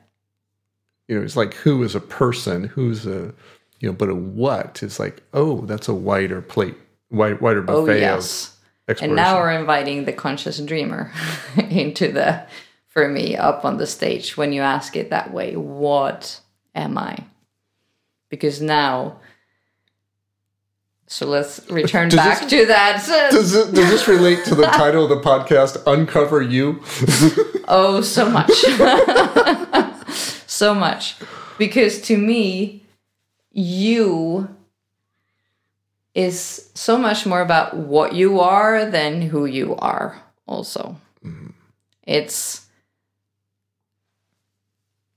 You know, it's like who is a person, who's a you know, but a what is like, oh, that's a wider plate, wide, wider oh buffet yes. of. And now we're inviting the conscious dreamer (laughs) into the, for me, up on the stage when you ask it that way. What am I? Because now So let's return back this- to that. Does, it, does this relate to the (laughs) title of the podcast, Uncover You? (laughs) Oh, so much. (laughs) so much. Because to me, you is so much more about what you are than who you are, also. Mm-hmm. It's.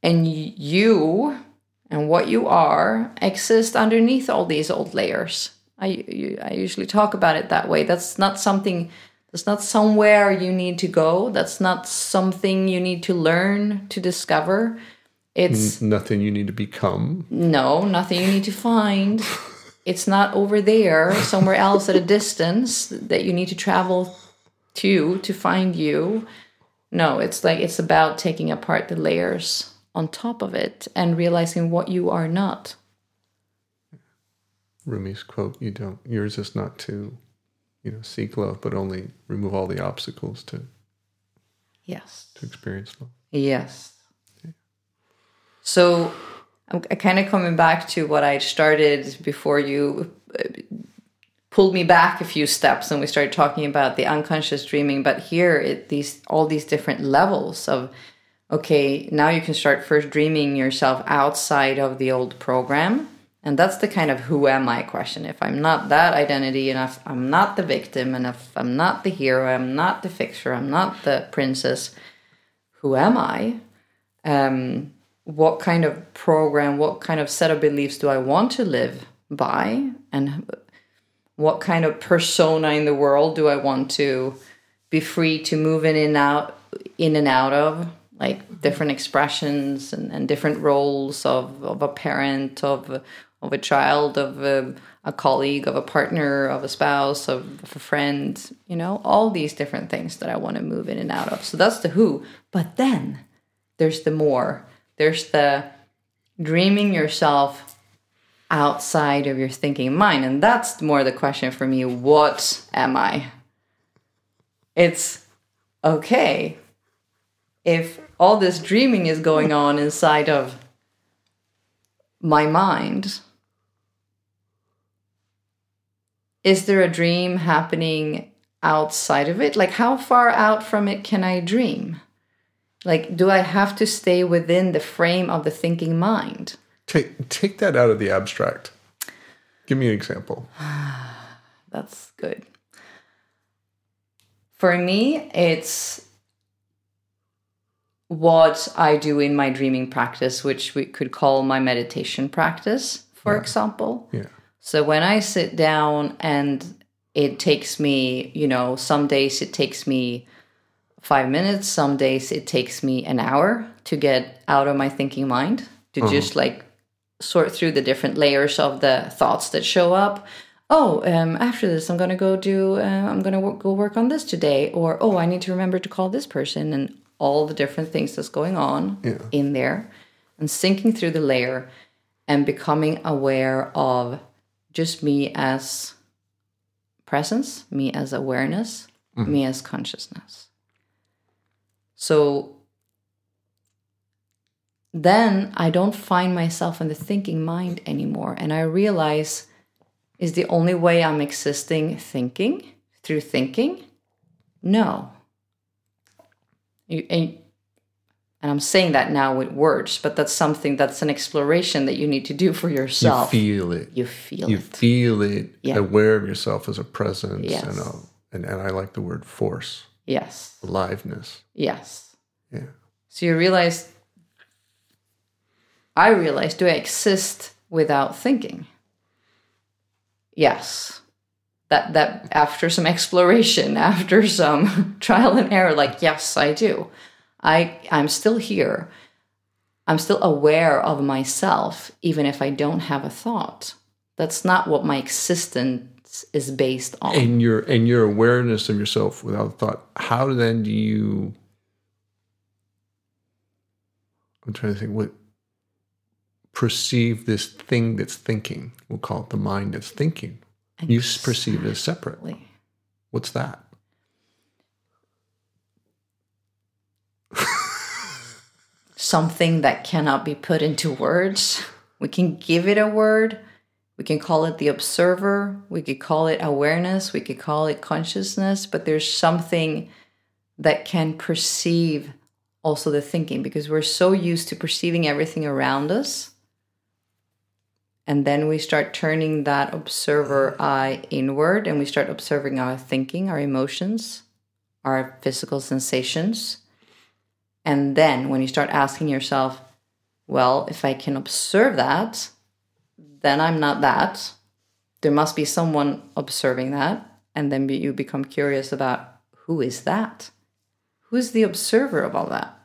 And you and what you are exist underneath all these old layers. I, you, I usually talk about it that way. That's not something that's not somewhere you need to go. That's not something you need to learn to discover. It's Nothing you need to become. no, nothing you need to find. It's not over there, somewhere else at a distance that you need to travel to to find you. No, it's like it's about taking apart the layers on top of it and realizing what you are not. Rumi's quote, you don't, yours is not to, you know, seek love, but only remove all the obstacles to, Yes. to experience love. Yes. So I'm kind of coming back to what I started before you uh, pulled me back a few steps and we started talking about the unconscious dreaming but here it these all these different levels of okay now you can start first dreaming yourself outside of the old program and that's the kind of who am i question if i'm not that identity if i'm not the victim if i'm not the hero i'm not the fixer i'm not the princess who am I? Um, what kind of program, what kind of set of beliefs do I want to live by? And what kind of persona in the world do I want to be free to move in and out in and out of? Like different expressions and, and different roles of, of a parent, of of a child, of a, a colleague, of a partner, of a spouse, of, of a friend, you know, all these different things that I want to move in and out of. So that's the who. But then there's the more. There's the dreaming yourself outside of your thinking mind. And that's more the question for me what am I? It's okay. If all this dreaming is going on inside of my mind, is there a dream happening outside of it? Like, how far out from it can I dream? Like, do I have to stay within the frame of the thinking mind? Take, take that out of the abstract. Give me an example. (sighs) That's good. For me, it's what I do in my dreaming practice, which we could call my meditation practice, for example. Yeah. So when I sit down and it takes me, you know, some days it takes me five minutes, some days it takes me an hour to get out of my thinking mind, to just like sort through the different layers of the thoughts that show up. Oh, um, after this, I'm gonna go do. Uh, I'm gonna wo- go work on this today, or oh, I need to remember to call this person, and all the different things that's going on Yeah. in there, and sinking through the layer, and becoming aware of just me as presence, me as awareness, mm-hmm. me as consciousness. So then I don't find myself in the thinking mind anymore. And I realize is the only way I'm existing thinking through thinking? No. You, and, and I'm saying that now with words, but that's something that's an exploration that you need to do for yourself. You feel it. You feel You it. You feel it, Yeah. aware of yourself as a presence Yes. and, a, and and I like the word force, yes. aliveness. Yes. Yeah. So you realize, I realize, do I exist without thinking? Yes. That that after some exploration, (laughs) after some trial and error, like yes, I do. I I'm still here. I'm still aware of myself, even if I don't have a thought. That's not what my existence is based on. And your and your awareness of yourself without thought, how then do you I'm trying to think what perceive this thing that's thinking. We'll call it the mind that's thinking. You perceive it as separate. What's that? Something that cannot be put into words. We can give it a word, We can call it the observer, we could call it awareness, we could call it consciousness, but there's something that can perceive also the thinking because we're so used to perceiving everything around us. And then we start turning that observer eye inward and we start observing our thinking, our emotions, our physical sensations. And then when you start asking yourself, well, if I can observe that, then I'm not that. There must be someone observing that. And then you become curious about who is that? Who's the observer of all that?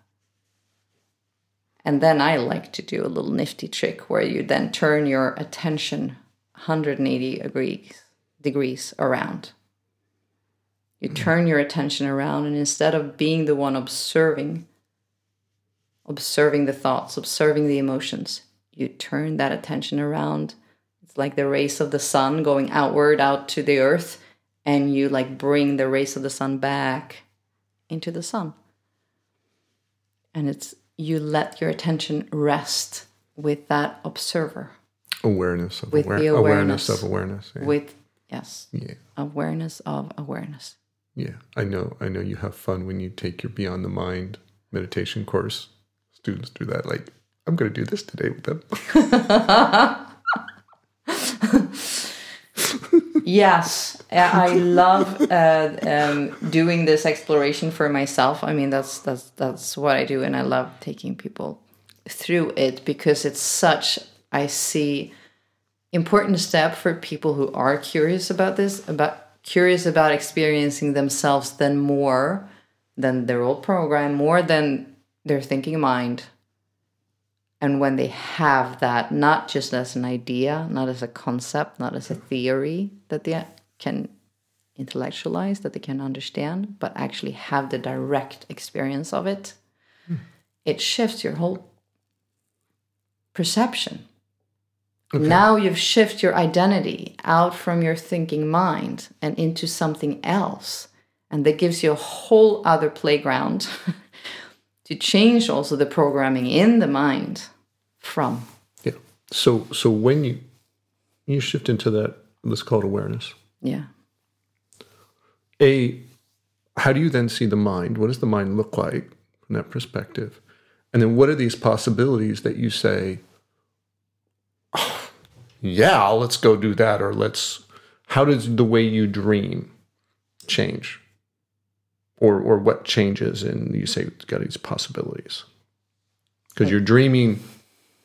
And then I like to do a little nifty trick where you then turn your attention 180 degrees, degrees around. You turn your attention around, and instead of being the one observing, observing the thoughts, observing the emotions, you turn that attention around. It's like the rays of the sun going outward out to the earth, and you like bring the rays of the sun back into the sun. And it's you let your attention rest with that observer. Awareness of With aware- the awareness. awareness. of awareness. Yeah. With yes, yeah. awareness of awareness. Yeah. I know. I know you have fun when you take your Beyond the Mind meditation course. Students do that. Like, I'm going to do this today with them. (laughs) yes i love uh, um, doing this exploration for myself i mean that's that's that's what i do and i love taking people through it because it's such i see important step for people who are curious about this about curious about experiencing themselves then more than their old program more than their thinking mind and when they have that not just as an idea not as a concept not as a theory that they can intellectualize that they can understand but actually have the direct experience of it hmm. it shifts your whole perception. Now you've shifted your identity out from your thinking mind and into something else and that gives you a whole other playground (laughs) to change also the programming in the mind from Yeah. So, so when you you shift into that, let's call it awareness. yeah A, how do you then see the mind? What does the mind look like from that perspective? And then what are these possibilities that you say, "Oh, yeah, let's go do that, or let's, how does the way you dream change? Or, or what changes and you say it's got these possibilities? Because you're dreaming,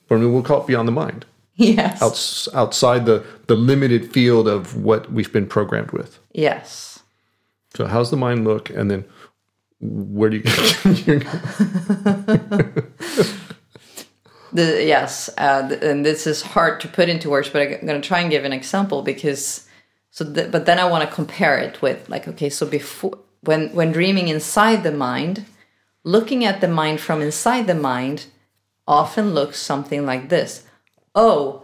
or we'll call it beyond the mind, yes outs, outside the, the limited field of what we've been programmed with. yes So how's the mind look, and then where do you? (laughs) (laughs) the yes uh, and this is hard to put into words but i'm going to try and give an example because so th- but then i want to compare it with like okay so before when when dreaming inside the mind looking at the mind from inside the mind often looks something like this oh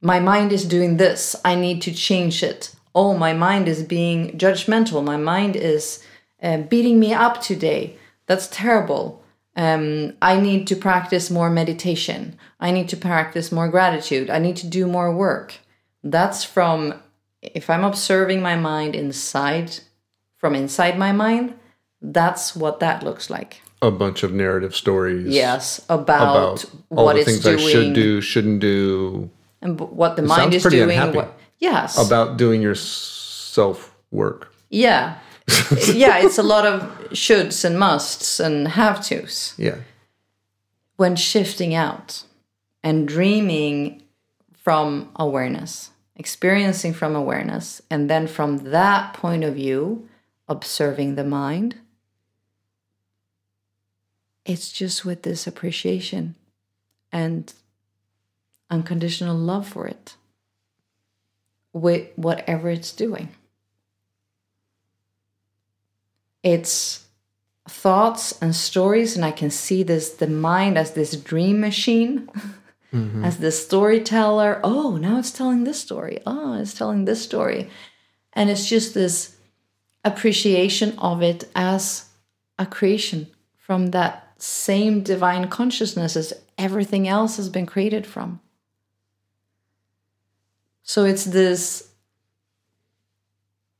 my mind is doing this i need to change it oh my mind is being judgmental my mind is uh, beating me up today that's terrible um, I need to practice more meditation. I need to practice more gratitude. I need to do more work. That's from, if I'm observing my mind inside, from inside my mind, that's what that looks like. a bunch of narrative stories. Yes, about, About all what the it's things doing I should do, shouldn't do, and b- what the mind is doing. What, yes, about doing your self work. yeah, (laughs) yeah. It's a lot of shoulds and musts and have tos. Yeah. when shifting out and dreaming from awareness, experiencing from awareness, and then from that point of view, observing the mind, it's just with this appreciation and unconditional love for it, with whatever it's doing. It's thoughts and stories and i can see this the mind as this dream machine (laughs) mm-hmm. as this storyteller. Oh now it's telling this story. Oh it's telling this story. And it's just this appreciation of it as a creation from that same divine consciousness as everything else has been created from So it's this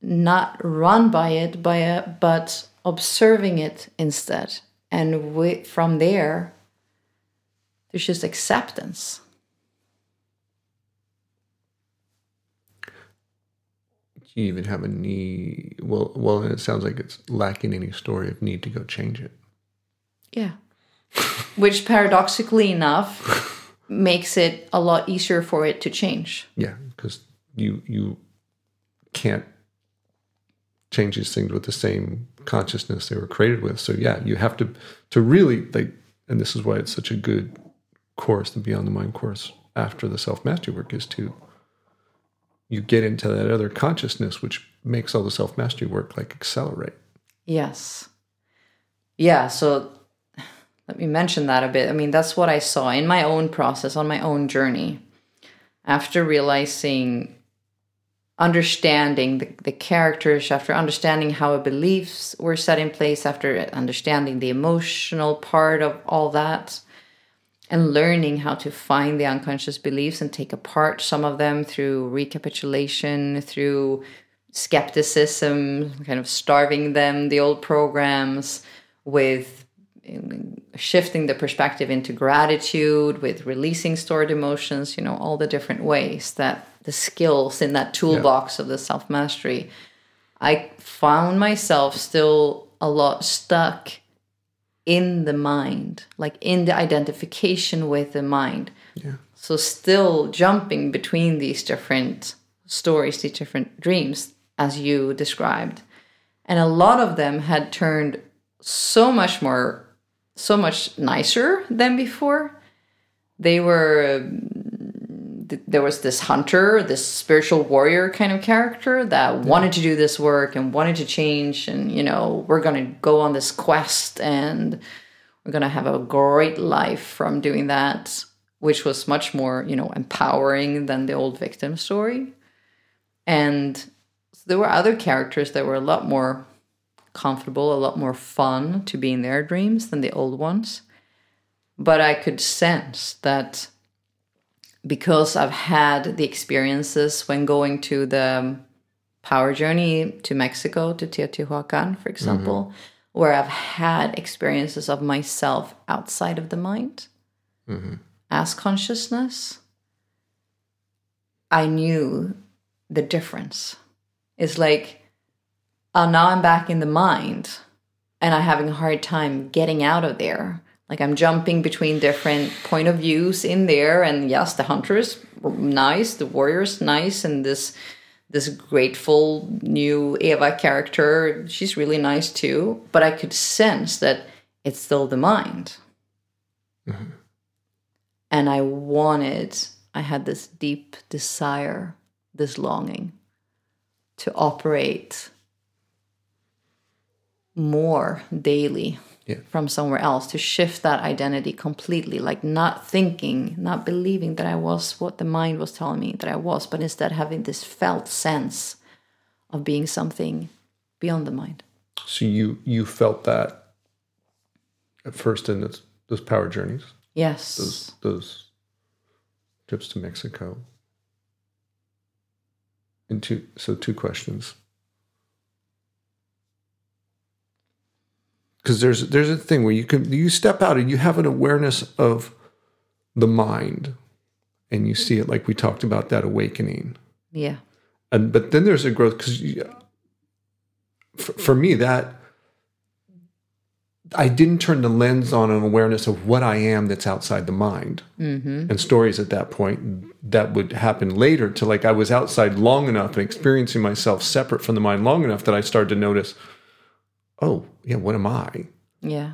not run by it, by a, but observing it instead. And we, from there, there's just acceptance. You even have a need well well and it sounds like it's lacking any story of need to go change it Yeah. Which paradoxically enough (laughs) makes it a lot easier for it to change. yeah because you you can't change these things with the same consciousness they were created with so yeah you have to to really like and this is why it's such a good course the beyond the mind course after the self mastery work is to you get into that other consciousness which makes all the self mastery work like accelerate Yes. Yeah, so let me mention that a bit. I mean, that's what I saw in my own process, on my own journey. After realizing, understanding the, the characters, after understanding how beliefs were set in place, after understanding the emotional part of all that, and learning how to find the unconscious beliefs and take apart some of them through recapitulation, through skepticism, kind of starving them, the old programs, with shifting the perspective into gratitude, with releasing stored emotions, you know, all the different ways that the skills in that toolbox of the self mastery. I found myself still a lot stuck in the mind, like in the identification with the mind. yeah So still jumping between these different stories, these different dreams, as you described. And a lot of them had turned so much more, so much nicer than before. They were, th- there was this hunter, this spiritual warrior kind of character that wanted to do this work and wanted to change. And, you know, we're going to go on this quest and we're going to have a great life from doing that which was much more you know empowering than the old victim story and so there were other characters that were a lot more comfortable a lot more fun to be in their dreams than the old ones but i could sense that because i've had the experiences when going to the um, power journey to mexico to teotihuacan for example mm-hmm. where i've had experiences of myself outside of the mind mm-hmm. as consciousness, I knew the difference. It's like, oh, now I'm back in the mind and I'm having a hard time getting out of there. Like I'm jumping between different point of views in there. And yes, the hunters is nice, the warriors nice, and this this grateful new Eva character, she's really nice too. But I could sense that it's still the mind mm-hmm. and I wanted, I had this deep desire, this longing to operate more daily Yeah. from somewhere else, to shift that identity completely, like not thinking, not believing that I was what the mind was telling me that I was, but instead having this felt sense of being something beyond the mind. So you you felt that at first in those, those power journeys, Yes. those those trips to Mexico. And two so two questions. Because there's there's a thing where you can you step out and you have an awareness of the mind, and you see it like we talked about that awakening. Yeah. and but then there's a growth because for, for me that i didn't turn the lens on an awareness of what i am that's outside the mind. Mm-hmm. And stories at that point that would happen later to like i was outside long enough and experiencing myself separate from the mind long enough that i started to notice oh yeah what am i? Yeah.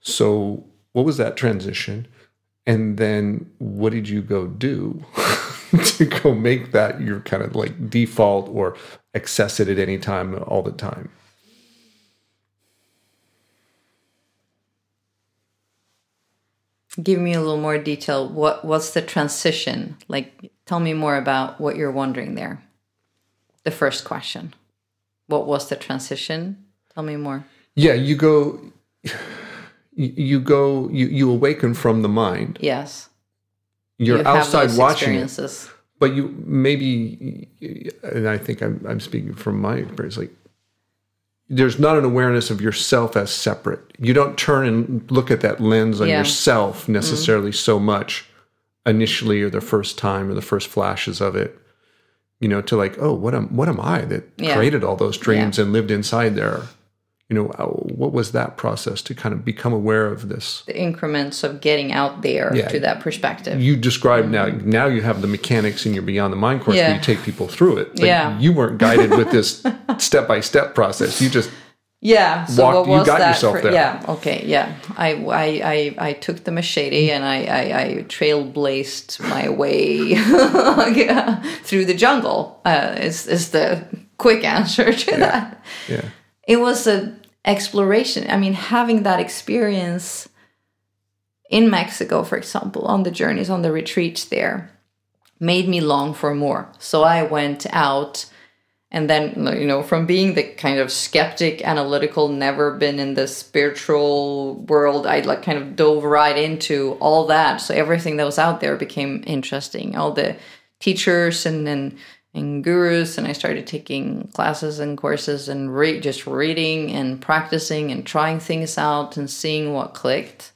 so what was that transition? And then what did you go do (laughs) to go make that your kind of like default or access it at any time all the time? Give me a little more detail. What what's the transition? Like tell me more about what you're wondering there. The first question what was the transition tell me more yeah you go you- go you, you awaken from the mind yes you're you outside watching it, but you maybe, and I think I'm I'm speaking from my experience, like. There's not an awareness of yourself as separate. You don't turn and look at that lens on Yeah. Mm-hmm. yourself necessarily so much initially or the first time or the first flashes of it. You know, to like, oh, what am what am I that Yeah. created all those dreams and lived inside there? You know, uh, what was that process to kind of become aware of this? The increments of getting out there Yeah. to that perspective. You describe now. Now you have the mechanics in your Beyond the Mind course where Mm-hmm. You take people through it. But Yeah. you weren't guided with this step by step process. You just Yeah. So Walk- what you was got that? yourself for- there. Yeah. Okay. Yeah. I I I, I took the machete and I I, I trailblazed my way (laughs) through the jungle. Uh, is is the quick answer to that. yeah. It was a exploration. I mean, having that experience in Mexico, for example, on the journeys, on the retreats there, made me long for more. So I went out and then you know from being the kind of skeptic analytical never been in the spiritual world i like kind of dove right into all that. So everything that was out there became interesting. All the teachers and and, and gurus and i started taking classes and courses and re- just reading and practicing and trying things out and seeing what clicked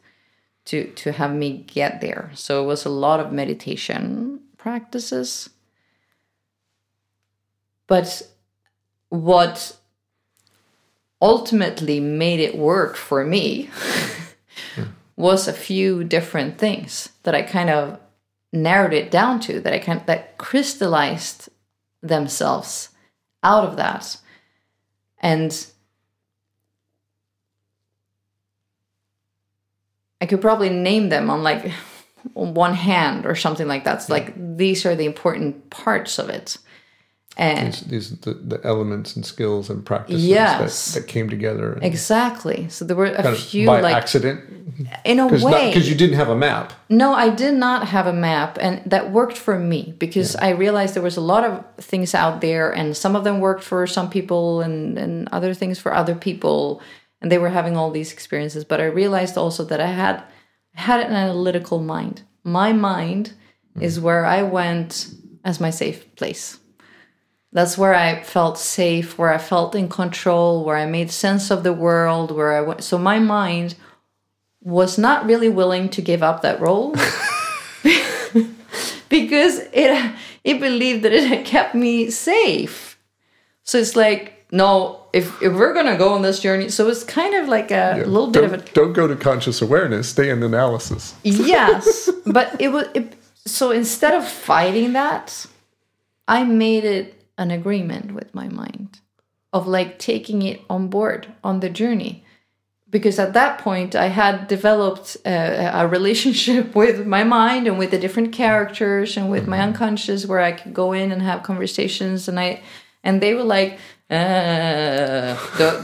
to to have me get there. So it was a lot of meditation practices but what ultimately made it work for me (laughs) was a few different things that I kind of narrowed it down to that I kind of, that crystallized themselves out of that. And I could probably name them on like on (laughs) one hand or something like that. It's like these are the important parts of it. And These, these the, the elements and skills and practices Yes. that, that came together exactly. So there were a few by like accident in a way. because you didn't have a map. No, I did not have a map, and that worked for me because I realized there was a lot of things out there, and some of them worked for some people, and and other things for other people, and they were having all these experiences. But I realized also that I had had an analytical mind. My mind mm-hmm. is where I went as my safe place. That's where I felt safe, where I felt in control, where I made sense of the world, where I went. So my mind was not really willing to give up that role (laughs) (laughs) because it it believed that it had kept me safe. So it's like, no, if if we're gonna go on this journey, so it's kind of like a little bit of a don't go to conscious awareness. Stay in analysis. yes, (laughs) but it was it, so instead of fighting that, I made it an agreement with my mind of like taking it on board on the journey. Because at that point, I had developed a, a relationship (laughs) with my mind and with the different characters and with my mm-hmm. unconscious, where I could go in and have conversations, and I, and they were like, uh,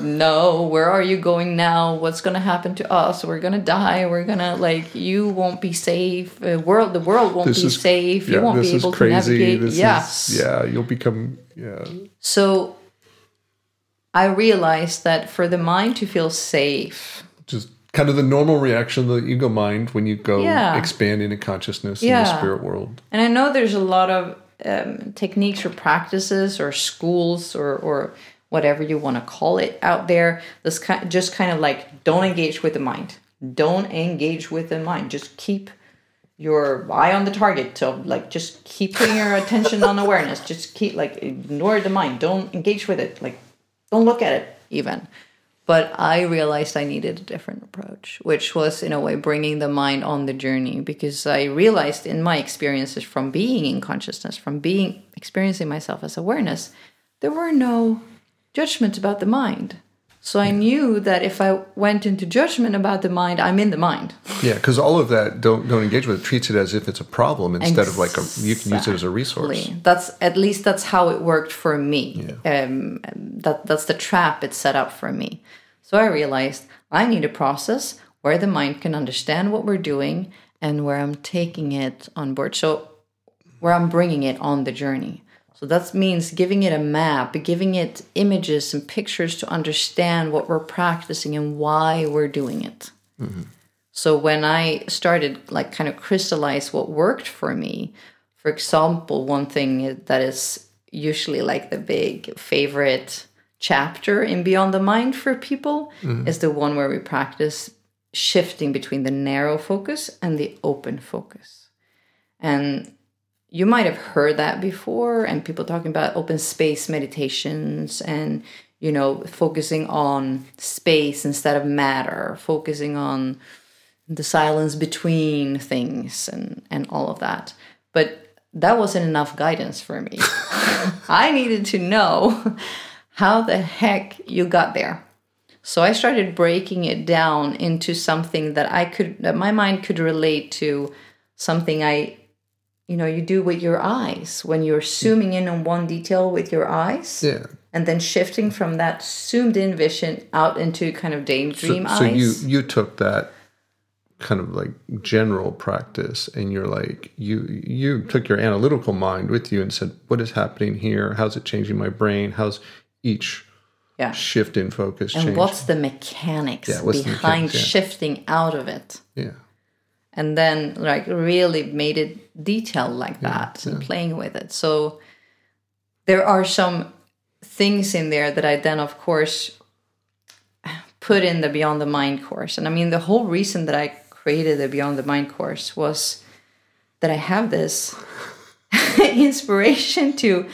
no, where are you going now? What's gonna happen to us? We're gonna die. We're gonna like you won't be safe. Uh, world, the world won't This be is safe. yeah, you won't be able to navigate. This yes. is yeah. You'll become yeah. So I realized that for the mind to feel safe, Just kind of the normal reaction of the ego mind when you go Yeah. expand into consciousness in the spirit world. and I know there's a lot of um, techniques or practices or schools or, or whatever you want to call it out there. This kind just kind of like don't engage with the mind. Don't engage with the mind. Just keep your eye on the target. So like just keep putting your attention on awareness. Just keep like ignore the mind. Don't engage with it. Like don't look at it even. But I realized I needed a different approach, which was in a way bringing the mind on the journey because I realized in my experiences from being in consciousness, from being experiencing myself as awareness, there were no judgments about the mind. So I knew that if I went into judgment about the mind, I'm in the mind. Yeah, because all of that don't don't engage with it. Treats it as if it's a problem instead of like a you can use it as a resource. That's at least that's how it worked for me. Um, that that's the trap it set up for me. So I realized I need a process where the mind can understand what we're doing and where I'm taking it on board. So where I'm bringing it on the journey. So that means giving it a map, giving it images and pictures to understand what we're practicing and why we're doing it. So when I started like kind of crystallize what worked for me, for example, one thing that is usually like the big favorite chapter in Beyond the Mind for people mm-hmm. is the one where we practice shifting between the narrow focus and the open focus. And you might have heard that before and people talking about open space meditations and you know focusing on space instead of matter focusing on the silence between things and and all of that. But that wasn't enough guidance for me. (laughs) I needed to know how the heck you got there. So i started breaking it down into something that i could that my mind could relate to something i you know you do with your eyes. When you're hmm. zooming in on one detail with your eyes yeah. and then shifting from that zoomed in vision out into kind of daydream so, eyes so you you took that kind of like general practice and you're like you you took your analytical mind with you and said what is happening here? How's it changing my brain? How's each yeah. shift in focus and change? what's the mechanics yeah, behind the mechanics, yeah. shifting out of it? Yeah and then like really made it detailed like that yeah, and playing with it. So there are some things in there that i then of course put in the beyond the mind course. And i mean the whole reason that i created the beyond the mind course was that i have this (laughs) inspiration to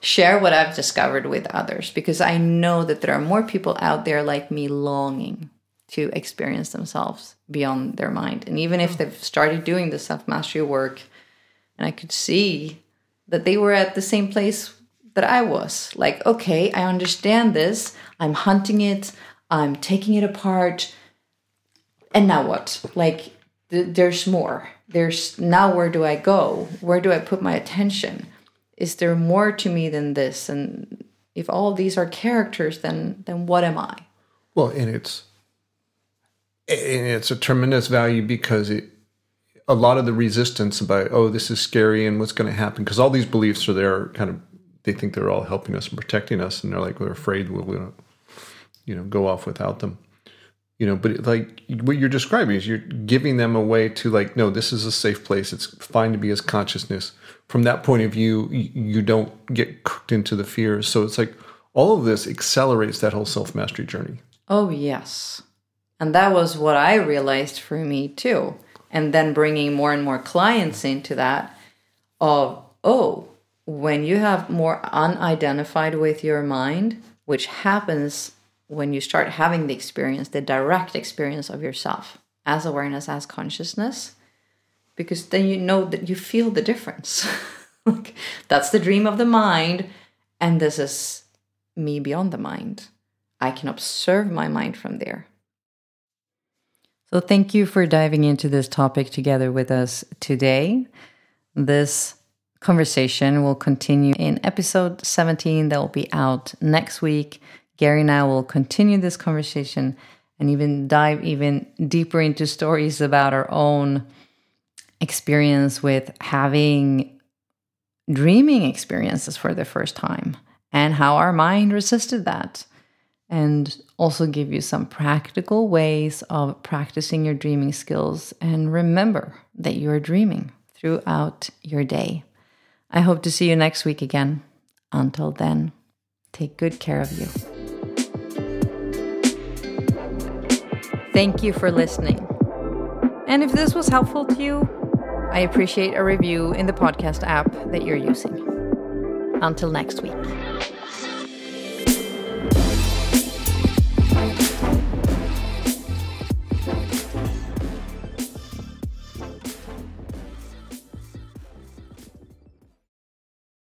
share what i've discovered with others because i know that there are more people out there like me longing to experience themselves beyond their mind. And even if they've started doing the self mastery work, and I could see that they were at the same place that I was like, okay, I understand this, I'm hunting it, I'm taking it apart, and now what? Like, th- there's more. There's now where do I go? Where do I put my attention? Is there more to me than this? And if all these are characters, then then what am I? Well, and it's and it's a tremendous value because it a lot of the resistance about oh this is scary and what's going to happen because all these beliefs are there kind of they think they're all helping us and protecting us and they're like we're afraid we'll, you know go off without them. You know but like what you're describing is you're giving them a way to like no this is a safe place. It's fine to be as consciousness. From that point of view you don't get cooked into the fears. So it's like all of this accelerates that whole self-mastery journey. Oh yes and that was what I realized for me too. And then bringing more and more clients into that of, oh, when you have more unidentified with your mind, which happens when you start having the experience, the direct experience of yourself as awareness, as consciousness, because then you know that you feel the difference. (laughs) that's the dream of the mind, and this is me beyond the mind. I can observe my mind from there. So, thank you for diving into this topic together with us today. This conversation will continue in episode 17 that will be out next week. Gary and I will continue this conversation and even dive even deeper into stories about our own experience with having dreaming experiences for the first time and how our mind resisted that and also give you some practical ways of practicing your dreaming skills. And remember that you are dreaming throughout your day. I hope to see you next week again. Until then, take good care of you. Thank you for listening. And if this was helpful to you, I appreciate a review in the podcast app that you're using. Until next week.